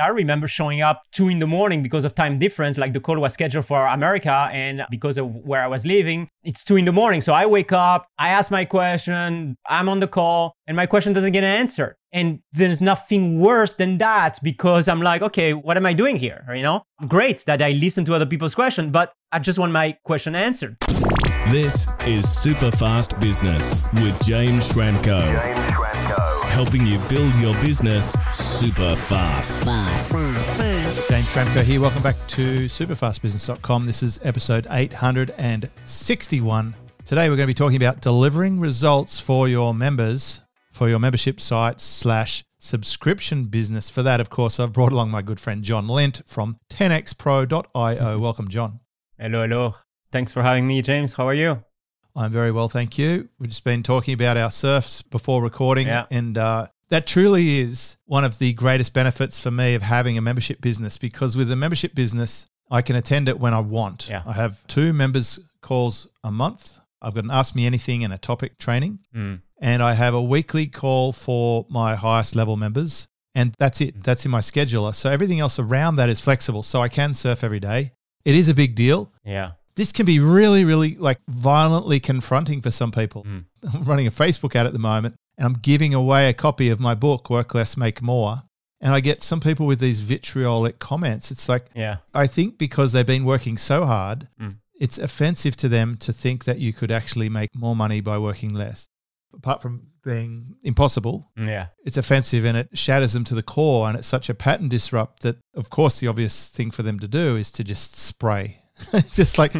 I remember showing up two in the morning because of time difference. Like the call was scheduled for America, and because of where I was living, it's two in the morning. So I wake up, I ask my question, I'm on the call, and my question doesn't get answered. And there's nothing worse than that because I'm like, okay, what am I doing here? You know, great that I listen to other people's question, but I just want my question answered. This is Super Fast Business with James Schramko. James Schramko. Helping you build your business super fast. James Schramko here. Welcome back to superfastbusiness.com. This is episode 861. Today we're going to be talking about delivering results for your members for your membership site slash subscription business. For that, of course, I've brought along my good friend John Lint from 10xpro.io. Welcome, John. Hello, hello. Thanks for having me, James. How are you? I'm very well, thank you. We've just been talking about our surfs before recording, Yeah. and uh, that truly is one of the greatest benefits for me of having a membership business because with a membership business, I can attend it when I want. Yeah. I have two members calls a month. I've got an Ask Me Anything and a topic training, Mm. and I have a weekly call for my highest level members. And that's Mm. it. That's in my scheduler. So everything else around that is flexible. So I can surf every day. It is a big deal Yeah. This can be really, really like violently confronting for some people. Mm. I'm running a Facebook ad at the moment and I'm giving away a copy of my book, Work Less, Make More. And I get some people with these vitriolic comments. It's like, Yeah. I think because they've been working so hard, Mm. it's offensive to them to think that you could actually make more money by working less. Apart from being impossible, Yeah. it's offensive and it shatters them to the core. And it's such a pattern disrupt that, of course, the obvious thing for them to do is to just spray. just like,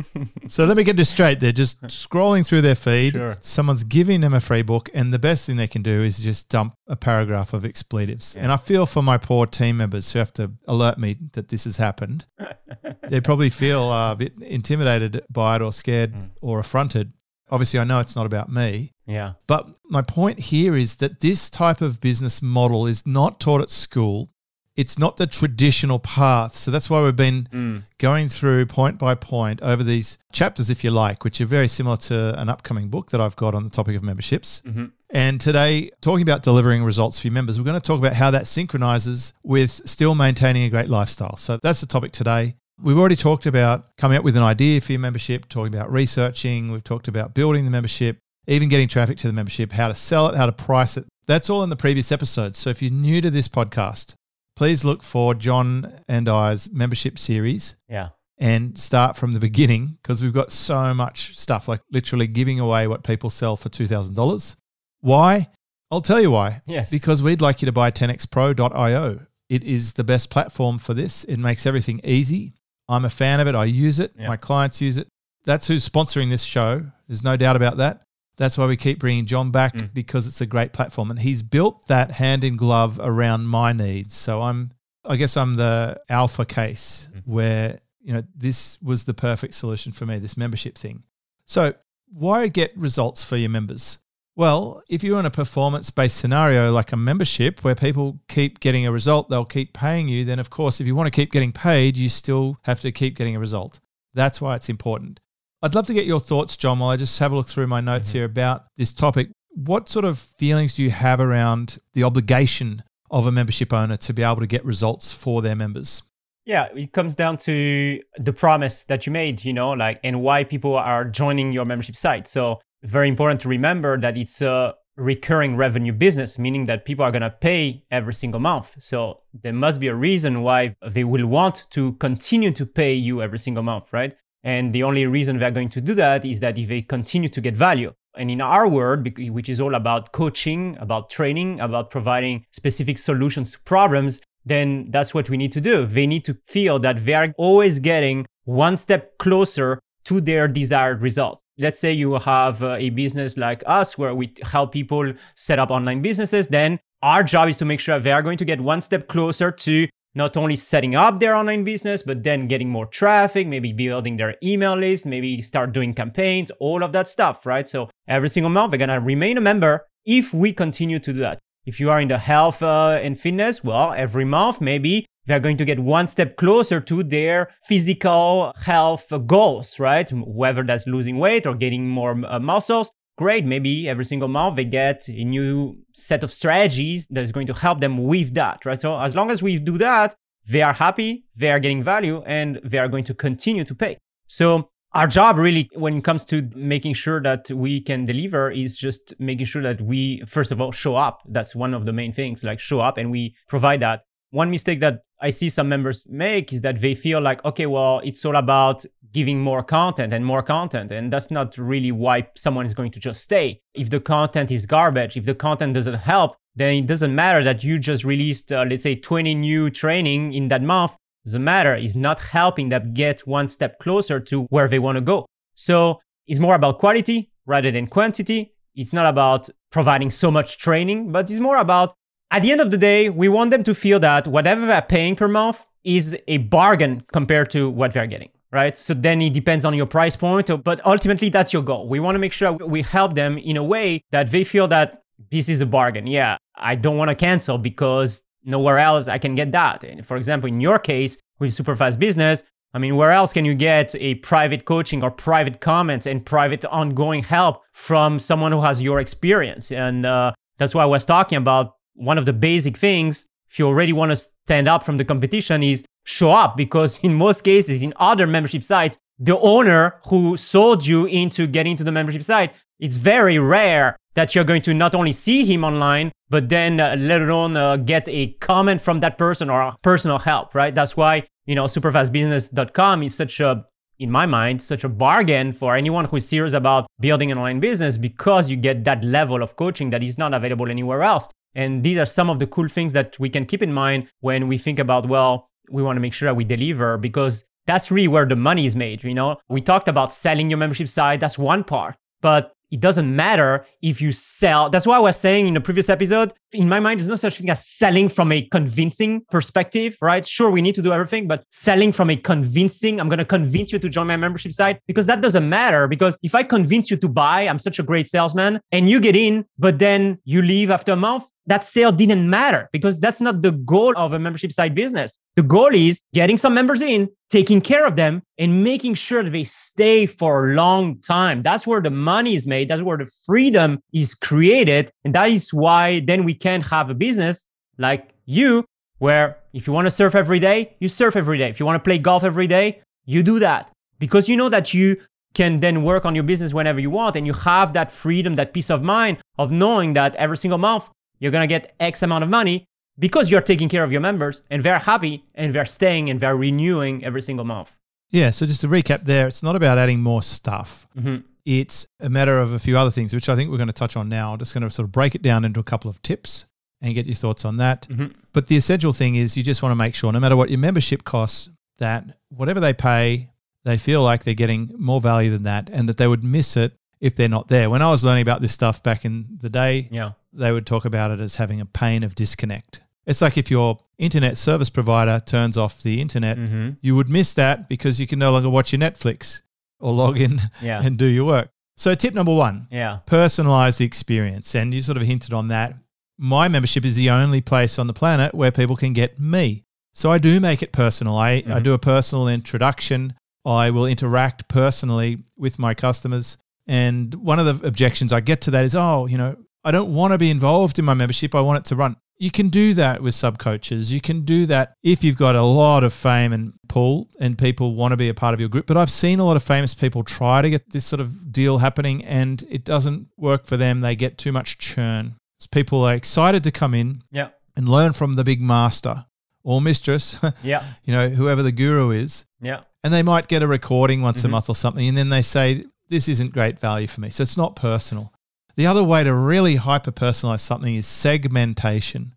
so let me get this straight. They're just scrolling through their feed. Sure. Someone's giving them a free book. And the best thing they can do is just dump a paragraph of expletives. Yeah. And I feel for my poor team members who have to alert me that this has happened. they probably feel uh, a bit intimidated by it or scared Mm. or affronted. Obviously, I know it's not about me. Yeah. But my point here is that this type of business model is not taught at school. It's not the traditional path. So that's why we've been Mm. going through point by point over these chapters, if you like, which are very similar to an upcoming book that I've got on the topic of memberships. hmm And today, talking about delivering results for your members, we're going to talk about how that synchronizes with still maintaining a great lifestyle. So that's the topic today. We've already talked about coming up with an idea for your membership, talking about researching, we've talked about building the membership, even getting traffic to the membership, how to sell it, how to price it. That's all in the previous episodes. So if you're new to this podcast, please look for John and I's membership series Yeah. and start from the beginning because we've got so much stuff, like literally giving away what people sell for $2,000. Why? I'll tell you why. Yes. Because we'd like you to buy 10xpro.io. It is the best platform for this. It makes everything easy. I'm a fan of it. I use it. My clients use it. That's who's sponsoring this show. There's no doubt about that. That's why we keep bringing John back Mm. because it's a great platform and he's built that hand in glove around my needs. So I'm I guess I'm the alpha case Mm. where you know this was the perfect solution for me this membership thing. So why get results for your members? Well, if you're in a performance based scenario like a membership where people keep getting a result, they'll keep paying you, then of course, if you want to keep getting paid, you still have to keep getting a result. That's why it's important. I'd love to get your thoughts, John, while I just have a look through my notes Mhm. here about this topic. What sort of feelings do you have around the obligation of a membership owner to be able to get results for their members? Yeah, it comes down to the promise that you made, you know, like, and why people are joining your membership site. So, very important to remember that it's a recurring revenue business, meaning that people are going to pay every single month. So, there must be a reason why they will want to continue to pay you every single month, right? And the only reason they're going to do that is that if they continue to get value. And in our world, which is all about coaching, about training, about providing specific solutions to problems, then that's what we need to do. They need to feel that they are always getting one step closer to their desired results. Let's say you have a business like us where we help people set up online businesses, then our job is to make sure they are going to get one step closer to not only setting up their online business, but then getting more traffic, maybe building their email list, maybe start doing campaigns, all of that stuff, right? So every single month, they're gonna remain a member if we continue to do that. If you are in the health uh, and fitness, well, every month, maybe they're going to get one step closer to their physical health goals, right? Whether that's losing weight or getting more uh, muscles. Great. Maybe every single month they get a new set of strategies that is going to help them with that, right? So as long as we do that, they are happy, they are getting value, and they are going to continue to pay. So our job really when it comes to making sure that we can deliver is just making sure that we first of all show up that's one of the main things like show up and we provide that one mistake that i see some members make is that they feel like okay well it's all about giving more content and more content and that's not really why someone is going to just stay if the content is garbage if the content doesn't help then it doesn't matter that you just released uh, let's say 20 new training in that month doesn't matter. It's not helping them get one step closer to where they want to go. So it's more about quality rather than quantity. It's not about providing so much training, but it's more about at the end of the day, we want them to feel that whatever they're paying per month is a bargain compared to what they're getting, right? So then it depends on your price point, but ultimately that's your goal. We want to make sure we help them in a way that they feel that this is a bargain. Yeah, I don't want to cancel because nowhere else I can get that. And for example, in your case with Superfast Business, I mean, where else can you get a private coaching or private comments and private ongoing help from someone who has your experience? And uh, that's why I was talking about one of the basic things. If you already want to stand up from the competition, is show up because in most cases, in other membership sites, the owner who sold you into getting to the membership site, it's very rare that you're going to not only see him online, but then uh, let alone uh, get a comment from that person or personal help, right? That's why, you know, superfastbusiness.com is such a, in my mind, such a bargain for anyone who's serious about building an online business because you get that level of coaching that is not available anywhere else. And these are some of the cool things that we can keep in mind when we think about, well, we want to make sure that we deliver because that's really where the money is made. You know, we talked about selling your membership site. That's one part, but it doesn't matter if you sell. That's why I was saying in the previous episode, in my mind, there's no such thing as selling from a convincing perspective, right? Sure, we need to do everything, but selling from a convincing, I'm going to convince you to join my membership site because that doesn't matter. Because if I convince you to buy, I'm such a great salesman and you get in, but then you leave after a month, that sale didn't matter because that's not the goal of a membership site business. The goal is getting some members in, taking care of them, and making sure that they stay for a long time. That's where the money is made. That's where the freedom is created. And that is why then we can have a business like you, where if you want to surf every day, you surf every day. If you want to play golf every day, you do that because you know that you can then work on your business whenever you want and you have that freedom, that peace of mind of knowing that every single month you're going to get X amount of money because you're taking care of your members and they're happy and they're staying and they're renewing every single month. Yeah. So just to recap there, it's not about adding more stuff. Mm-hmm. It's a matter of a few other things, which I think we're going to touch on now. I'm just going to sort of break it down into a couple of tips and get your thoughts on that. Mm-hmm. But the essential thing is you just want to make sure, no matter what your membership costs, that whatever they pay, they feel like they're getting more value than that and that they would miss it if they're not there. When I was learning about this stuff back in the day, Yeah. they would talk about it as having a pain of disconnect. It's like if your internet service provider turns off the internet, Mm-hmm. you would miss that because you can no longer watch your Netflix or log in Yeah. and do your work. So, tip number one Yeah. personalize the experience. And you sort of hinted on that. My membership is the only place on the planet where people can get me. So, I do make it personal. I, I Mhm. do a personal introduction. I will interact personally with my customers. And one of the objections I get to that is, oh, you know, I don't want to be involved in my membership. I want it to run. You can do that with sub coaches. You can do that if you've got a lot of fame and pull and people want to be a part of your group. But I've seen a lot of famous people try to get this sort of deal happening and it doesn't work for them. They get too much churn. So people are excited to come in Yeah. and learn from the big master or mistress, Yeah. you know, whoever the guru is. Yeah. And they might get a recording once a Mhm. month or something. And then they say, this isn't great value for me. So it's not personal. The other way to really hyper personalize something is segmentation.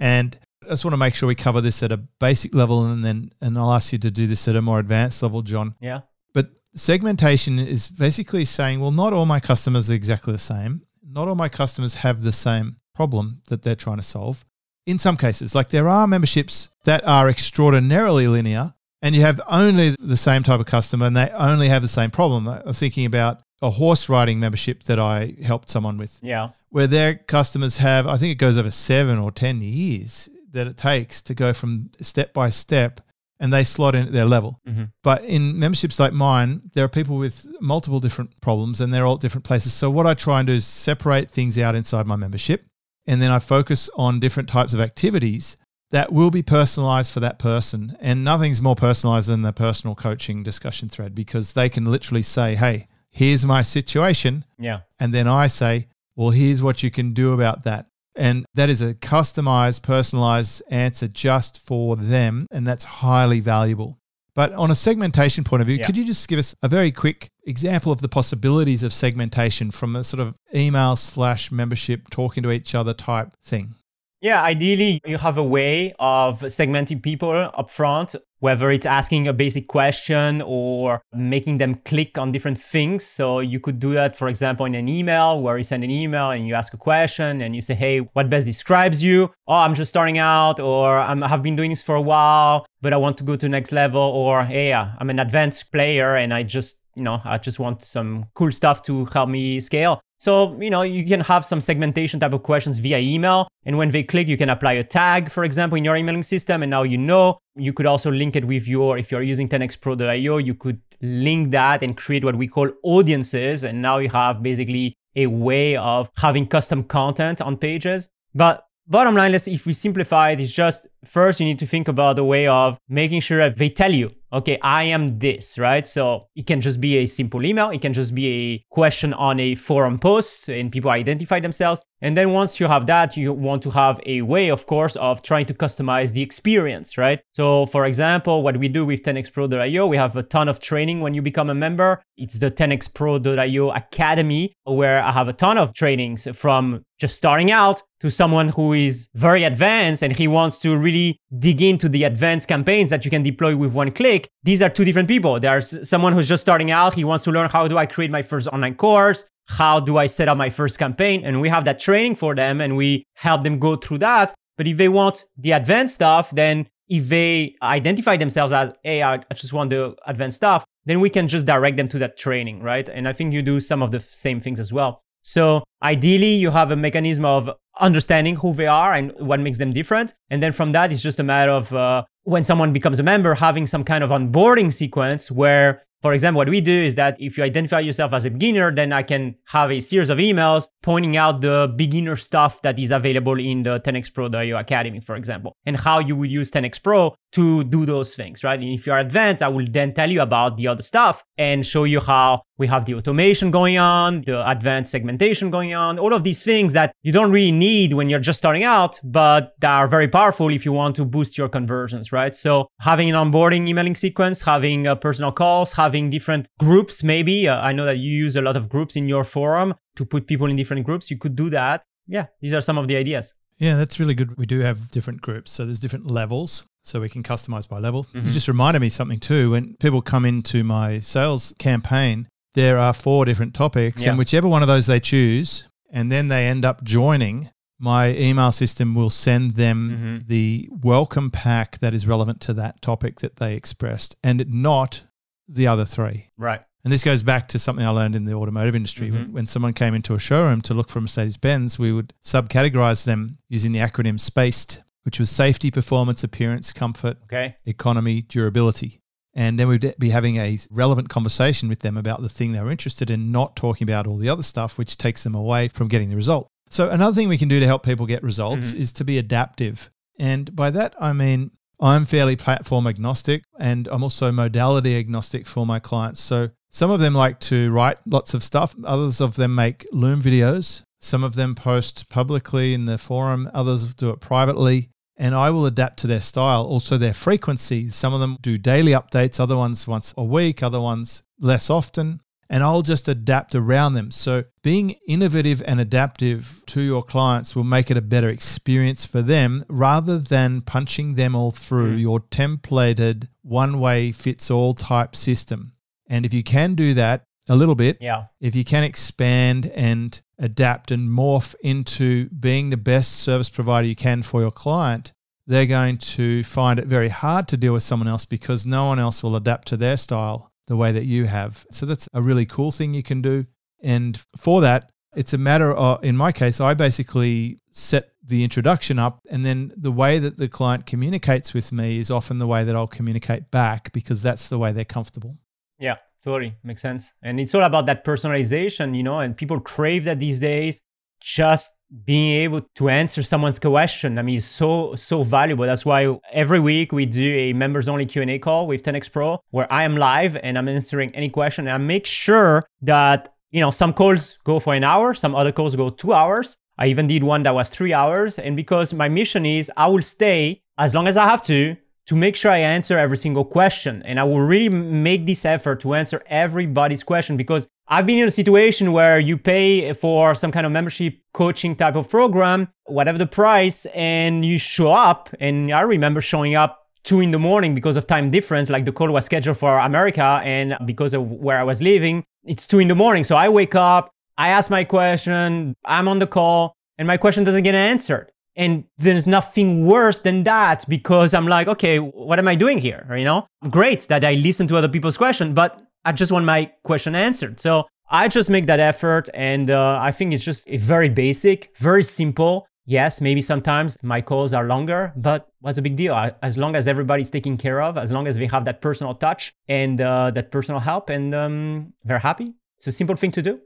And I just want to make sure we cover this at a basic level and then and I'll ask you to do this at a more advanced level, John. Yeah. But segmentation is basically saying, well, not all my customers are exactly the same. Not all my customers have the same problem that they're trying to solve. In some cases, like there are memberships that are extraordinarily linear and you have only the same type of customer and they only have the same problem. I'm thinking about a horse riding membership that I helped someone with Yeah. where their customers have, I think it goes over seven or 10 years that it takes to go from step by step and they slot in at their level. Mhm. But in memberships like mine, there are people with multiple different problems and they're all at different places. So what I try and do is separate things out inside my membership and then I focus on different types of activities that will be personalized for that person. And nothing's more personalized than the personal coaching discussion thread because they can literally say, hey, here's my situation. Yeah. And then I say, well, here's what you can do about that. And that is a customized, personalized answer just for them. And that's highly valuable. But on a segmentation point of view, Yeah. could you just give us a very quick example of the possibilities of segmentation from a sort of email slash membership talking to each other type thing? Yeah, ideally, you have a way of segmenting people up front, whether it's asking a basic question or making them click on different things. So you could do that, for example, in an email where you send an email and you ask a question and you say, Hey, what best describes you? Oh, I'm just starting out, or I have been doing this for a while, but I want to go to next level, or Hey, uh, I'm an advanced player and I just you know, I just want some cool stuff to help me scale. So, you know, you can have some segmentation type of questions via email. And when they click, you can apply a tag, for example, in your emailing system. And now you know, you could also link it with your, if you're using 10xpro.io, you could link that and create what we call audiences. And now you have basically a way of having custom content on pages. But bottom line, let's if we simplify it, it's just first you need to think about a way of making sure that they tell you, okay, I am this, right? So it can just be a simple email, it can just be a question on a forum post and people identify themselves. And then once you have that, you want to have a way, of course, of trying to customize the experience, right? So for example, what we do with 10xpro.io, we have a ton of training when you become a member. It's the 10xpro.io Academy, where I have a ton of trainings from just starting out to someone who is very advanced and he wants to really dig into the advanced campaigns that you can deploy with one click. These are two different people. There's someone who's just starting out. He wants to learn how do I create my first online course? How do I set up my first campaign? And we have that training for them and we help them go through that. But if they want the advanced stuff, then if they identify themselves as, hey, I just want the advanced stuff, then we can just direct them to that training, right? And I think you do some of the same things as well. So ideally, you have a mechanism of understanding who they are and what makes them different. And then from that, it's just a matter of uh, when someone becomes a member, having some kind of onboarding sequence where for example, what we do is that if you identify yourself as a beginner, then I can have a series of emails pointing out the beginner stuff that is available in the 10x Pro.io Academy, for example, and how you would use 10x Pro to do those things, right? And if you're advanced, I will then tell you about the other stuff and show you how we have the automation going on, the advanced segmentation going on, all of these things that you don't really need when you're just starting out, but that are very powerful if you want to boost your conversions, right? So having an onboarding emailing sequence, having uh, personal calls, having different groups, maybe. Uh, I know that you use a lot of groups in your forum to put people in different groups. You could do that. Yeah, these are some of the ideas. Yeah, that's really good. We do have different groups. So there's different levels. So we can customize by level. Mm-hmm. You just reminded me something too. When people come into my sales campaign, there are four different topics, Yeah. and whichever one of those they choose, and then they end up joining, my email system will send them Mhm. the welcome pack that is relevant to that topic that they expressed, and not the other three. Right. And this goes back to something I learned in the automotive industry. When, Mhm. when someone came into a showroom to look for Mercedes Benz, we would subcategorize them using the acronym SPACED, which was safety, performance, appearance, comfort, Okay. economy, durability. And then we'd be having a relevant conversation with them about the thing they were interested in, not talking about all the other stuff, which takes them away from getting the result. So, another thing we can do to help people get results Mhm. is to be adaptive. And by that, I mean, I'm fairly platform agnostic and I'm also modality agnostic for my clients. So, some of them like to write lots of stuff, others of them make Loom videos, some of them post publicly in the forum, others do it privately and I will adapt to their style, also their frequency. Some of them do daily updates, other ones once a week, other ones less often, and I'll just adapt around them. So, being innovative and adaptive to your clients will make it a better experience for them rather than punching them all through Mm. your templated one way fits all type system. And if you can do that a little bit, Yeah. if you can expand and adapt and morph into being the best service provider you can for your client, they're going to find it very hard to deal with someone else because no one else will adapt to their style the way that you have. So that's a really cool thing you can do. And for that, it's a matter of, in my case, I basically set the introduction up, and then the way that the client communicates with me is often the way that I'll communicate back because that's the way they're comfortable. Yeah, totally makes sense. And it's all about that personalization, you know, and people crave that these days. just being able to answer someone's question i mean so so valuable that's why every week we do a members only q&a call with 10x pro where i am live and i'm answering any question and i make sure that you know some calls go for an hour some other calls go two hours i even did one that was three hours and because my mission is i will stay as long as i have to to make sure I answer every single question. And I will really make this effort to answer everybody's question because I've been in a situation where you pay for some kind of membership coaching type of program, whatever the price, and you show up. And I remember showing up two in the morning because of time difference, like the call was scheduled for America and because of where I was living, it's two in the morning. So I wake up, I ask my question, I'm on the call, and my question doesn't get answered. And there's nothing worse than that because I'm like, okay, what am I doing here? You know, great that I listen to other people's question, but I just want my question answered. So I just make that effort. And uh, I think it's just very basic, very simple. Yes, maybe sometimes my calls are longer, but what's the big deal? As long as everybody's taken care of, as long as they have that personal touch and uh, that personal help, and um, they're happy. It's a simple thing to do.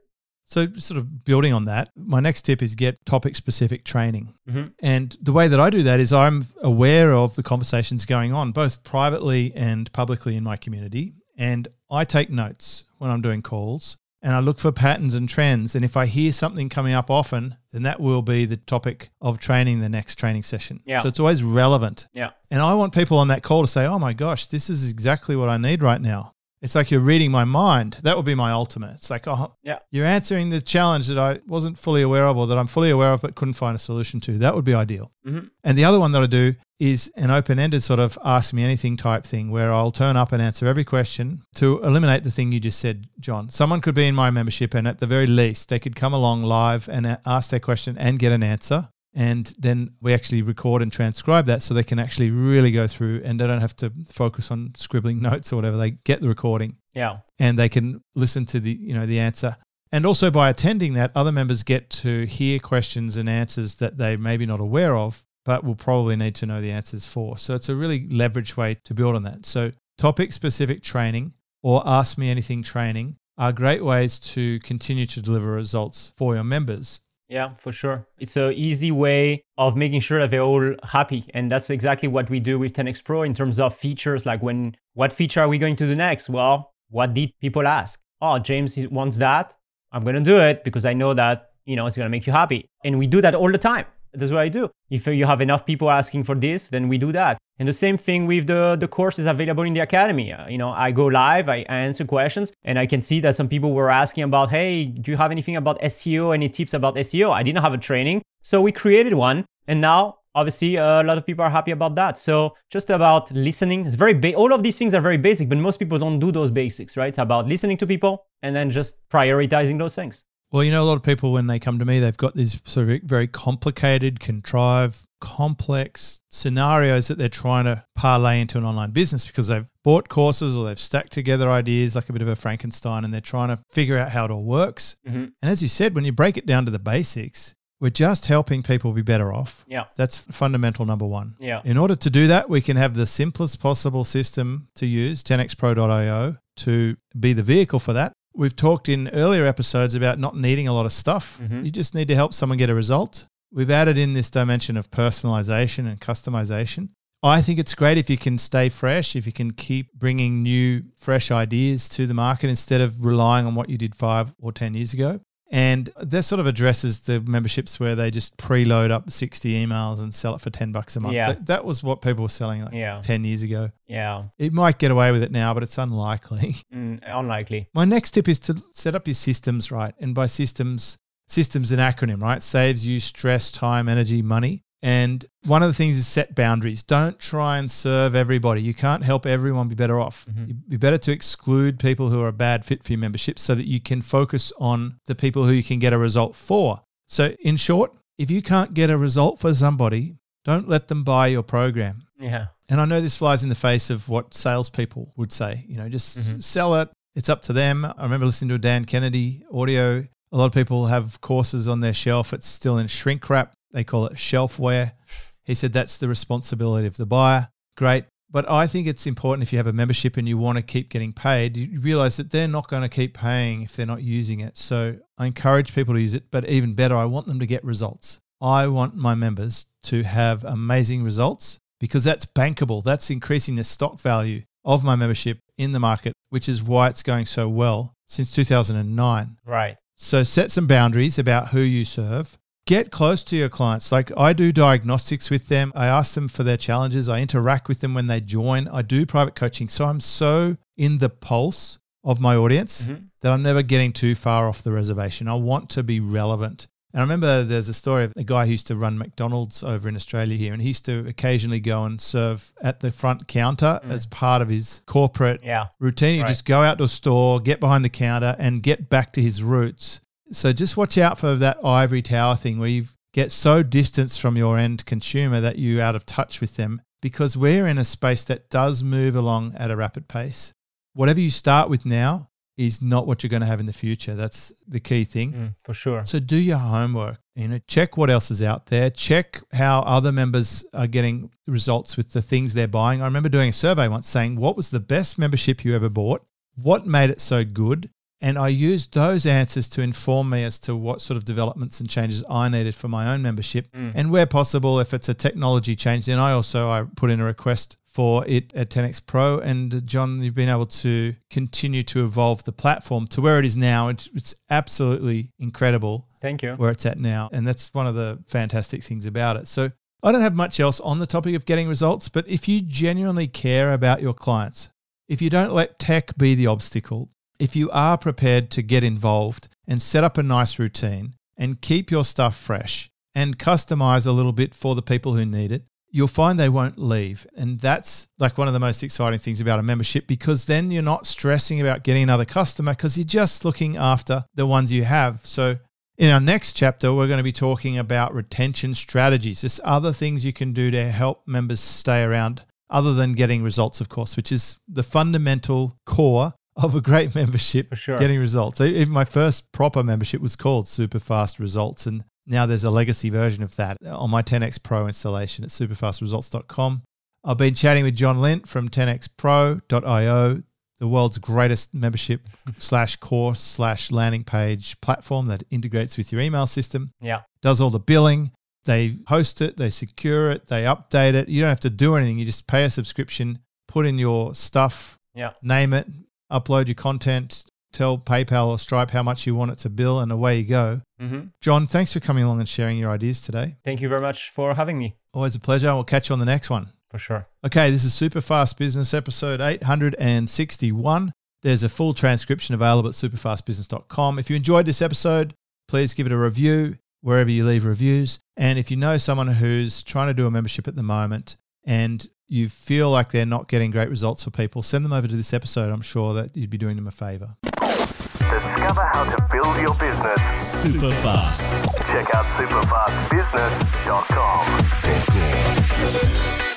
So, sort of building on that, my next tip is get topic specific training. Mm-hmm. And the way that I do that is I'm aware of the conversations going on, both privately and publicly in my community. And I take notes when I'm doing calls and I look for patterns and trends. And if I hear something coming up often, then that will be the topic of training the next training session. Yeah. So it's always relevant. Yeah. And I want people on that call to say, oh my gosh, this is exactly what I need right now. It's like you're reading my mind. That would be my ultimate. It's like, oh, Yeah. you're answering the challenge that I wasn't fully aware of or that I'm fully aware of but couldn't find a solution to. That would be ideal. Mhm. And the other one that I do is an open ended sort of ask me anything type thing where I'll turn up and answer every question to eliminate the thing you just said, John. Someone could be in my membership and at the very least they could come along live and ask their question and get an answer. And then we actually record and transcribe that so they can actually really go through and they don't have to focus on scribbling notes or whatever. They get the recording. Yeah. and they can listen to the you know the answer. And also by attending that other members get to hear questions and answers that they may be not aware of but will probably need to know the answers for. So it's a really leveraged way to build on that. So topic specific training or ask me anything training are great ways to continue to deliver results for your members Yeah, for sure. It's a easy way of making sure that they're all happy. And that's exactly what we do with 10X Pro in terms of features. Like when, what feature are we going to do next? Well, what did people ask? Oh, James wants that. I'm going to do it because I know that, you know, it's going to make you happy. And we do that all the time. That's what I do. If you have enough people asking for this, then we do that. And the same thing with the, the courses available in the academy. Uh, you know, I go live, I, answer questions, and I can see that some people were asking about, hey, do you have anything about SEO? Any tips about SEO? I didn't have a training. So we created one. And now, obviously, uh, a lot of people are happy about that. So just about listening. It's very ba- all of these things are very basic, but most people don't do those basics, right? It's about listening to people and then just prioritizing those things. Well, you know, a lot of people, when they come to me, they've got these sort of very complicated, contrived, complex scenarios that they're trying to parlay into an online business because they've bought courses or they've stacked together ideas like a bit of a Frankenstein and they're trying to figure out how it all works. Mm-hmm. And as you said, when you break it down to the basics, we're just helping people be better off. Yeah. That's fundamental number one. Yeah. In order to do that, we can have the simplest possible system to use, 10xpro.io, to be the vehicle for that. We've talked in earlier episodes about not needing a lot of stuff. Mhm. You just need to help someone get a result. We've added in this dimension of personalization and customization. I think it's great if you can stay fresh, if you can keep bringing new, fresh ideas to the market instead of relying on what you did five or 10 years ago. And that sort of addresses the memberships where they just preload up 60 emails and sell it for 10 bucks a month. Yeah. That, that was what people were selling like Yeah. 10 years ago. Yeah. It might get away with it now, but it's unlikely. Mm, unlikely. My next tip is to set up your systems right. And by systems, systems an acronym, right? Saves you stress, time, energy, money. And one of the things is set boundaries. Don't try and serve everybody. You can't help everyone be better off. Mhm. It'd be better to exclude people who are a bad fit for your membership so that you can focus on the people who you can get a result for. So, in short, if you can't get a result for somebody, don't let them buy your program. Yeah. And I know this flies in the face of what salespeople would say. You know, just Mhm. sell it. It's up to them. I remember listening to a Dan Kennedy audio. A lot of people have courses on their shelf. It's still in shrink wrap. They call it shelfware. He said that's the responsibility of the buyer. Great. But I think it's important if you have a membership and you want to keep getting paid, you realize that they're not going to keep paying if they're not using it. So I encourage people to use it, but even better, I want them to get results. I want my members to have amazing results because that's bankable. That's increasing the stock value of my membership in the market, which is why it's going so well since 2009. Right. So set some boundaries about who you serve. Get close to your clients. Like I do diagnostics with them. I ask them for their challenges. I interact with them when they join. I do private coaching. So I'm so in the pulse of my audience Mhm. that I'm never getting too far off the reservation. I want to be relevant. And I remember there's a story of a guy who used to run McDonald's over in Australia here, and he used to occasionally go and serve at the front counter as part of his corporate Yeah. routine. He'd Right. just go out to a store, get behind the counter, and get back to his roots. So just watch out for that ivory tower thing where you get so distanced from your end consumer that you're out of touch with them because we're in a space that does move along at a rapid pace. Whatever you start with now is not what you're going to have in the future. That's the key thing. Mm, for sure. So do your homework. You know, check what else is out there. Check how other members are getting results with the things they're buying. I remember doing a survey once saying, "What was the best membership you ever bought? What made it so good?" And I used those answers to inform me as to what sort of developments and changes I needed for my own membership. Mm. And where possible, if it's a technology change, then I also I put in a request for it at 10x Pro. And uh, John, you've been able to continue to evolve the platform to where it is now. It's, it's absolutely incredible Thank you. where it's at now. And that's one of the fantastic things about it. So I don't have much else on the topic of getting results, but if you genuinely care about your clients, if you don't let tech be the obstacle, if you are prepared to get involved and set up a nice routine and keep your stuff fresh and customize a little bit for the people who need it, you'll find they won't leave. And that's like one of the most exciting things about a membership because then you're not stressing about getting another customer because you're just looking after the ones you have. So in our next chapter, we're going to be talking about retention strategies. There's other things you can do to help members stay around, other than getting results, of course, which is the fundamental core of a great membership. For sure. Getting results. Even my first proper membership was called Super Fast Results. And now there's a legacy version of that on my 10x Pro installation at superfastresults.com. I've been chatting with John Lint from 10xpro.io, the world's greatest membership slash course slash landing page platform that integrates with your email system, Yeah. does all the billing. They host it, they secure it, they update it. You don't have to do anything. You just pay a subscription, put in your stuff, Yeah. name it, upload your content, tell PayPal or Stripe how much you want it to bill, and away you go. hmm John, thanks for coming along and sharing your ideas today. Thank you very much for having me. Always a pleasure. We'll catch you on the next one. For sure. Okay, this is Super Fast Business episode 861. There's a full transcription available at superfastbusiness.com. If you enjoyed this episode, please give it a review wherever you leave reviews. And if you know someone who's trying to do a membership at the moment and you feel like they're not getting great results for people, send them over to this episode. I'm sure that you'd be doing them a favor. Discover how to build your business. Super fast. Check out superfastbusiness.com.